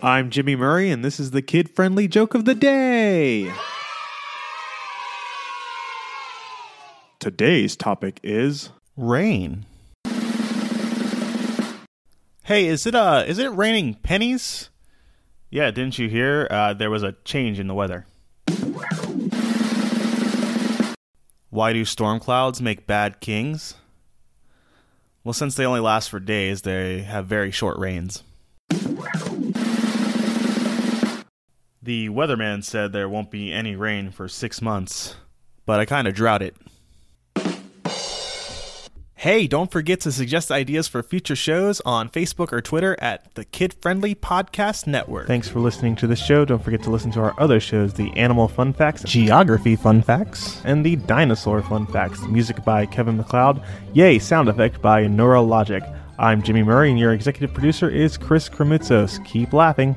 I'm Jimmy Murray, and this is the kid friendly joke of the day. Today's topic is Rain. Hey, is it uh is it raining pennies? Yeah, didn't you hear? Uh, there was a change in the weather. Why do storm clouds make bad kings? Well, since they only last for days, they have very short rains. The weatherman said there won't be any rain for six months, but I kind of drought it. Hey, don't forget to suggest ideas for future shows on Facebook or Twitter at the Kid Friendly Podcast Network. Thanks for listening to the show. Don't forget to listen to our other shows the Animal Fun Facts, Geography Fun Facts, and the Dinosaur Fun Facts. Music by Kevin MacLeod. Yay, sound effect by Neurologic. I'm Jimmy Murray, and your executive producer is Chris Kremitzos. Keep laughing.